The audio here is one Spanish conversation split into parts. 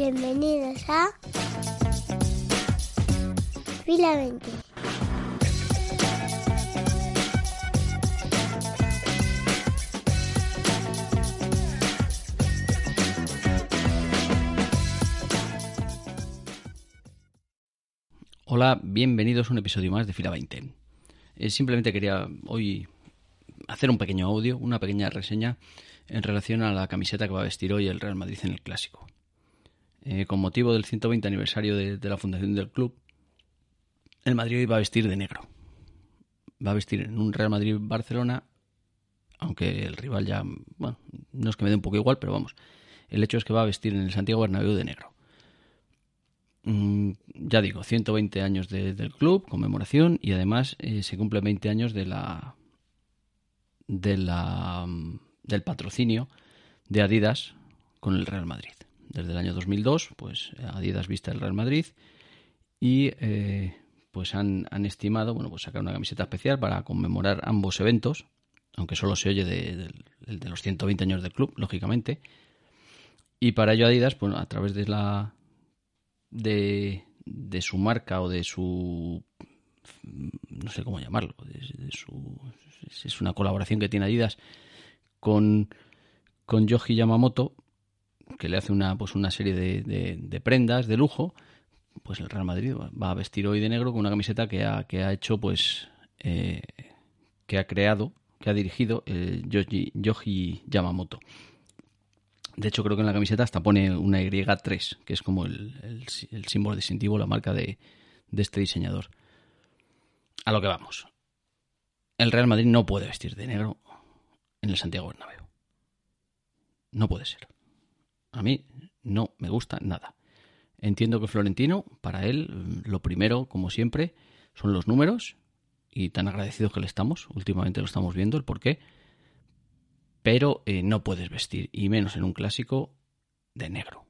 Bienvenidos a Fila 20. Hola, bienvenidos a un episodio más de Fila 20. Eh, simplemente quería hoy hacer un pequeño audio, una pequeña reseña en relación a la camiseta que va a vestir hoy el Real Madrid en el Clásico. Eh, con motivo del 120 aniversario de, la fundación del club, el Madrid va a vestir de negro. Va a vestir en un Real Madrid-Barcelona, aunque el rival ya, bueno, no es que me dé un poco igual, pero vamos, el hecho es que va a vestir en el Santiago Bernabéu de negro. Mm, ya digo, 120 años del club, conmemoración, y además eh, se cumplen 20 años mm, del patrocinio de Adidas con el Real Madrid. Desde el año 2002, pues Adidas viste el Real Madrid y eh, pues han, estimado, bueno, pues sacar una camiseta especial para conmemorar ambos eventos, aunque solo se oye de, de los 120 años del club, lógicamente. Y para ello Adidas, pues a través de la de, de su marca o de su no sé cómo llamarlo, de, su, es una colaboración que tiene Adidas con, con Yoji Yamamoto, que le hace una, pues una serie de, de, prendas de lujo, pues el Real Madrid va a vestir hoy de negro con una camiseta que ha, que ha hecho, pues, eh, que ha creado, que ha dirigido eh, Yoji Yamamoto. De hecho, creo que en la camiseta hasta pone una Y3, que es como el, símbolo distintivo, la marca de, este diseñador. A lo que vamos. El Real Madrid no puede vestir de negro en el Santiago Bernabéu. No puede ser. A mí no me gusta nada. Entiendo que Florentino, para él, lo primero, como siempre, son los números. Y tan agradecidos que le estamos. Últimamente lo estamos viendo, el por qué pero eh, no puedes vestir, y menos en un clásico, de negro.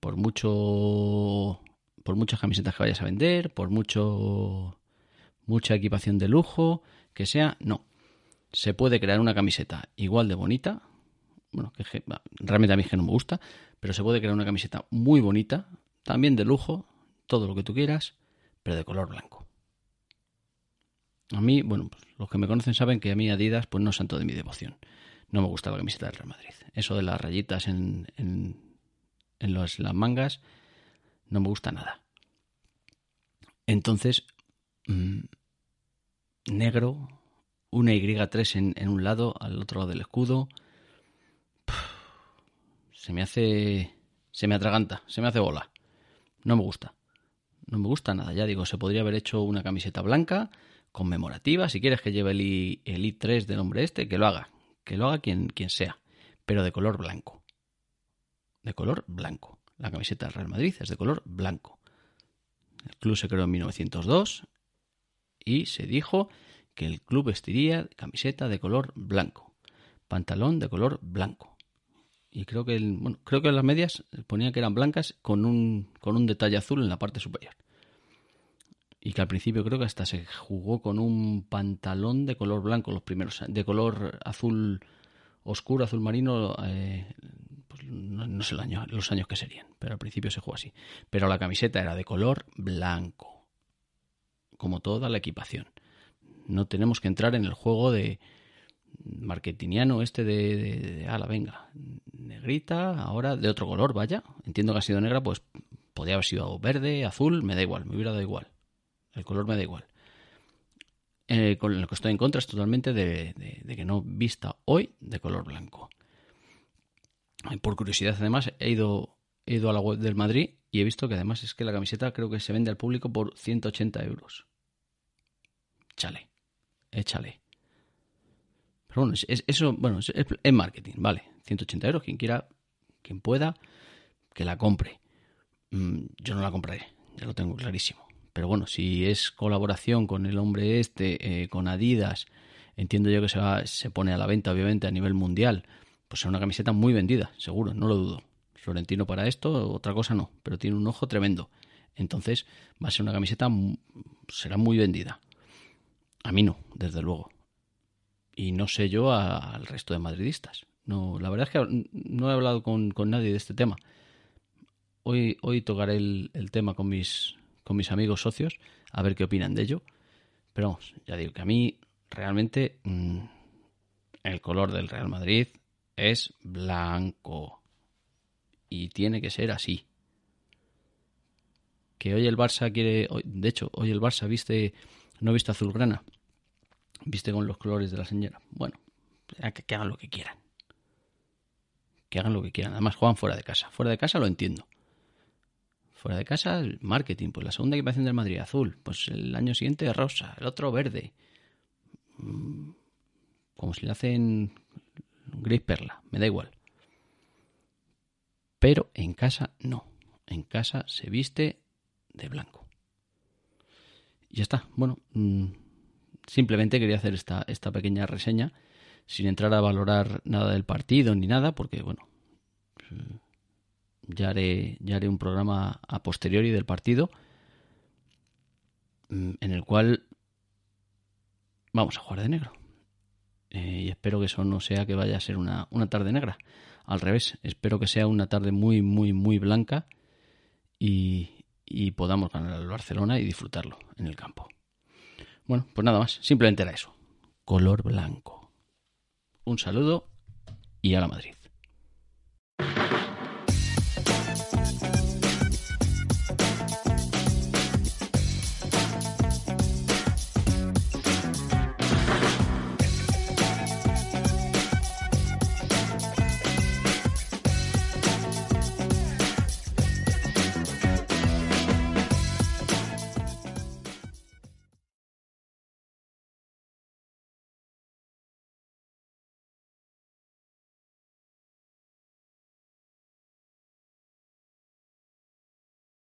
Por mucho. Por muchas camisetas que vayas a vender, por mucho. mucha equipación de lujo, que sea, no. Se puede crear una camiseta igual de bonita. Bueno, que realmente a mí es que no me gusta, pero se puede crear una camiseta muy bonita, también de lujo, todo lo que tú quieras, pero de color blanco. A mí, bueno, pues los que me conocen saben que a mí Adidas pues no es santo de mi devoción. No me gusta la camiseta del Real Madrid. Eso de las rayitas en, en, en las mangas no me gusta nada. Entonces, mm, negro, una Y3 en, en, un lado, al otro lado del escudo, se me hace... se me atraganta, se me hace bola. No me gusta. No me gusta nada. Ya digo, se podría haber hecho una camiseta blanca conmemorativa, si quieres que lleve el, I, el I3 del nombre este, que lo haga, que lo haga quien, quien sea, pero de color blanco. De color blanco. La camiseta del Real Madrid es de color blanco. El club se creó en 1902 y se dijo que el club vestiría camiseta de color blanco, pantalón de color blanco. Y creo que, bueno, creo que las medias ponía que eran blancas con un, con un detalle azul en la parte superior. Y que al principio creo que hasta se jugó con un pantalón de color blanco los primeros de color azul oscuro azul marino eh, pues no, sé los años que serían pero al principio se jugó así. Pero la camiseta era de color blanco como toda la equipación. No tenemos que entrar en el juego de marketingiano este de, de, de ala venga negrita ahora de otro color vaya entiendo que ha sido negra pues podría haber sido verde azul me da igual me hubiera dado igual el color me da igual. Eh, con lo que estoy en contra es totalmente de, que no vista hoy de color blanco. por curiosidad, además, he ido, he ido a la web del Madrid y he visto que además es que la camiseta creo que se vende al público por 180 euros. Échale, échale. Bueno, es, eso, bueno, es, marketing, vale. 180 euros, quien quiera, quien pueda, que la compre. Mm, yo no la compraré, ya lo tengo clarísimo. Pero bueno, si es colaboración con el hombre este, eh, con Adidas, entiendo yo que se, va, se pone a la venta, obviamente, a nivel mundial. Pues es una camiseta muy vendida, seguro, no lo dudo. Florentino para esto, otra cosa no, pero tiene un ojo tremendo. Entonces va a ser una camiseta, será muy vendida. A mí no, desde luego. Y no sé yo al resto de madridistas. No, la verdad es que no he hablado con, nadie de este tema. Hoy, hoy tocaré el, tema con mis, con mis amigos socios, a ver qué opinan de ello. Pero ya digo que a mí realmente mm, el color del Real Madrid es blanco. Y tiene que ser así. Que hoy el Barça quiere. De hecho, hoy el Barça viste. No viste azulgrana. Viste con los colores de la señora. Bueno, que, que hagan lo que quieran. Que hagan lo que quieran. Además, juegan fuera de casa. Fuera de casa lo entiendo. Fuera de casa, marketing. Pues la segunda equipación del Madrid azul. Pues el año siguiente rosa. El otro verde. Mm, como si le hacen gris perla, me da igual. Pero en casa no. En casa se viste de blanco. Ya está. Bueno, mm, simplemente quería hacer esta, esta pequeña reseña sin entrar a valorar nada del partido ni nada, porque bueno, ya haré, ya haré un programa a posteriori del partido mm, en el cual vamos a jugar de negro. Eh, y espero que eso no sea que vaya a ser una, una tarde negra. Al revés, espero que sea una tarde muy, muy, muy blanca y, y podamos ganar al Barcelona y disfrutarlo en el campo. Bueno, pues nada más, simplemente era eso. Color blanco. Un saludo y a la Madrid.